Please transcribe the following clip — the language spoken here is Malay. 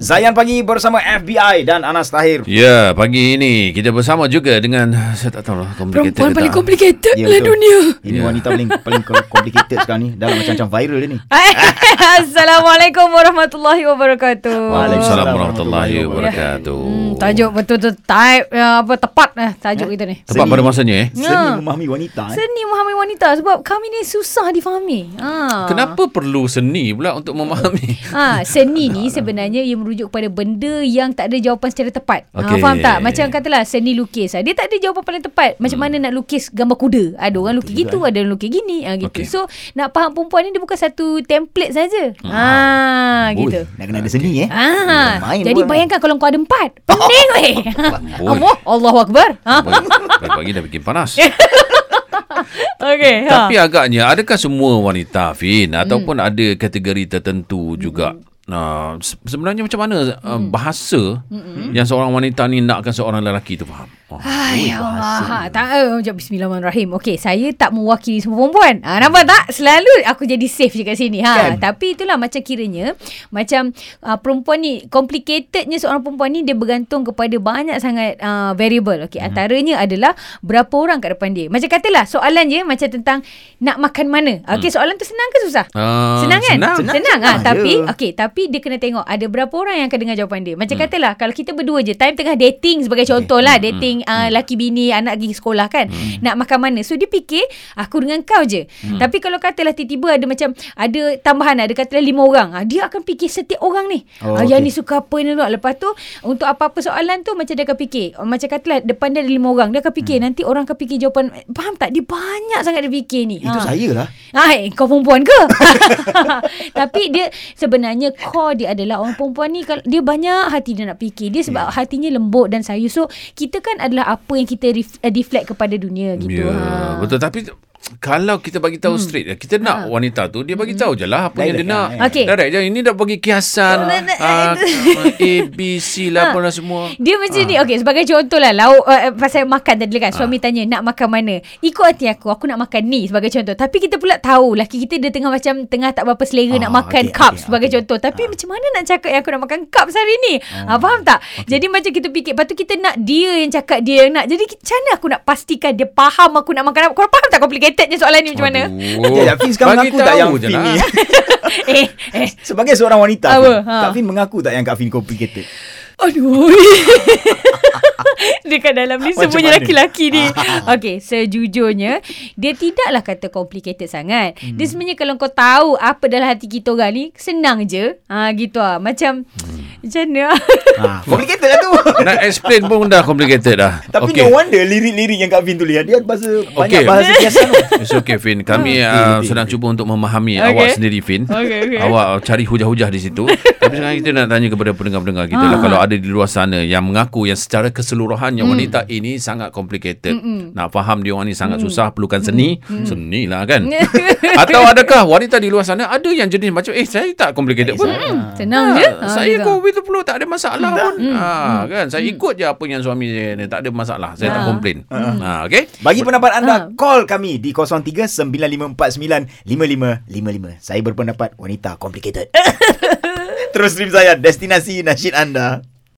Zayan Pagi bersama FBI dan Anas Tahir. Ya, pagi ini kita bersama juga dengan saya tak tahu lah complicated Perempuan paling tak. complicated Ya, dalam betul. dunia. Ini Ya. wanita paling paling complicated sekarang ni. Dalam macam-macam viral ni. Assalamualaikum warahmatullahi wabarakatuh. Waalaikumsalam warahmatullahi wabarakatuh. Hmm, tajuk betul-betul type uh, apa tepat eh tajuk kita ni. Tepat pada masanya eh. Seni Ya. memahami wanita. Eh? Seni memahami wanita sebab kami ni susah difahami. Ha. Kenapa perlu seni pula untuk memahami? Ha, seni ni sebenarnya ia merujuk kepada benda yang tak ada jawapan secara tepat. Okay. Ha, faham tak? Macam katalah seni lukis. Ha, dia tak ada jawapan paling tepat. Macam mana nak lukis gambar kuda? Ada orang lukis Betul gitu, juga. ada orang lukis gini. Ha, gitu. Okey. So, nak faham perempuan ni dia bukan satu template saja. Ha, gitu. Ui, nak kena ada seni eh. Ah, main jadi bayangkan kalau kau ada empat. Pening weh. Allah, Allahu Akbar. Ha. Pagi-pagi dah bikin panas. Okey. Tapi agaknya adakah semua wanita Fin ataupun ada kategori tertentu juga Uh, se- sebenarnya macam mana uh, bahasa yang seorang wanita ni nakkan seorang lelaki tu faham? Oh. Hai Allah. Tak eh, jap bismillahirrahmanirrahim. Okey, saya tak mewakili semua perempuan. Ha, nampak tak? Selalu aku jadi safe je kat sini. Ha, Kan? tapi itulah macam kiranya macam uh, perempuan ni complicatednya seorang perempuan ni dia bergantung kepada banyak sangat uh, variable. Okey, Hmm. antaranya adalah berapa orang kat depan dia. Macam katalah soalan je macam tentang nak makan mana. Okey, soalan tu senang ke susah? Uh, Senang kan? Hmm. Senang. Senang, Senang, senang ah, tapi je. okey, tapi dia kena tengok ada berapa orang yang akan dengar jawapan dia. Macam Hmm. katalah kalau kita berdua je time tengah dating sebagai contoh lah, dating uh, laki bini, anak pergi sekolah kan. Nak makan mana? So dia fikir aku dengan kau je. Tapi kalau katalah tiba-tiba ada macam ada tambahan ada katalah lima orang, ah, dia akan fikir setiap orang ni. Oh, Oh, yang okey. ni suka apa ni nak. Lepas tu untuk apa-apa soalan tu macam dia akan fikir. Macam katalah depan dia ada lima orang, dia akan fikir nanti orang akan fikir jawapan eh, faham tak? Dia banyak sangat dia fikir ni. Itu Ah. saya lah. Hai, kau perempuan ke? Tapi dia sebenarnya core dia adalah orang perempuan ni kalau dia banyak hati dia nak fikir. Dia sebab Ya. hatinya lembut dan sayu. So kita kan adalah apa yang kita ref, uh, deflect kepada dunia gitu. Ya, ha. betul tapi kalau kita bagi tahu straight kita nak wanita tu dia bagi tahu je lah apa yang dia Direct nak. eh. Okey. Direct je. Ini dah bagi kiasan ah, A B C lah apa lah semua. Dia macam Ah. ni Okay sebagai contoh lah Lauk uh, Pasal makan tadi kan Suami tanya Nak makan mana? Ikut hati aku Aku nak makan ni Sebagai contoh. Tapi kita pula tahu Laki kita dia tengah macam Tengah tak berapa selera Ah, Nak makan okey, cups okey, Sebagai okey. contoh. Tapi macam mana nak cakap Yang aku nak makan cups hari ni? Ha, Faham tak? Jadi macam kita fikir Lepas tu kita nak Dia yang cakap Dia yang nak. Jadi macam mana aku nak pastikan Dia faham aku nak makan apa? Korang faham tak complicatednya soalan ni macam mana Aduh. Sekejap, Fin sekarang Bagi mengaku tak tahu yang Fin lah. ni. Eh Eh Sebagai seorang wanita, Apa? Fin, Ha. Kak Fin mengaku tak yang Kak Fin complicated? Aduh. Dekat dalam ni Macam semuanya mana? laki-laki ni. Okey, sejujurnya dia tidaklah kata complicated sangat. Hmm. Dia sebenarnya kalau kau tahu apa dalam hati kita orang ni, senang je. Ha gitu ah. Macam macam mana? ha, complicated lah tu. Nak explain pun dah complicated dah. Tapi Okey. no wonder lirik-lirik yang Kak Fin tulis dia bahasa banyak Okey. bahasa kiasan tu. It's okay Fin Kami Ah. uh, sedang cuba untuk memahami Okey. awak sendiri Fin Okey, okey. Awak cari hujah-hujah di situ Tapi sekarang kita nak tanya kepada pendengar-pendengar kita lah Ah. Kalau ada di luar sana yang mengaku Yang secara keseluruhannya Hmm. wanita ini sangat complicated Nak faham dia orang ni sangat susah Perlukan seni Hmm. Seni lah kan Atau adakah wanita di luar sana Ada yang jenis macam Eh saya tak complicated pun Hmm, senang je. Ha, saya gitu. The flow tak ada masalah pun. Hmm. Ha, kan saya ikut je apa yang suami saya ni tak ada masalah. Saya tak Ha. komplain. Ha okey. Bagi pendapat anda, Ha. call kami di 0395495555. Saya berpendapat wanita complicated. Terus stream saya, destinasi nasyid anda.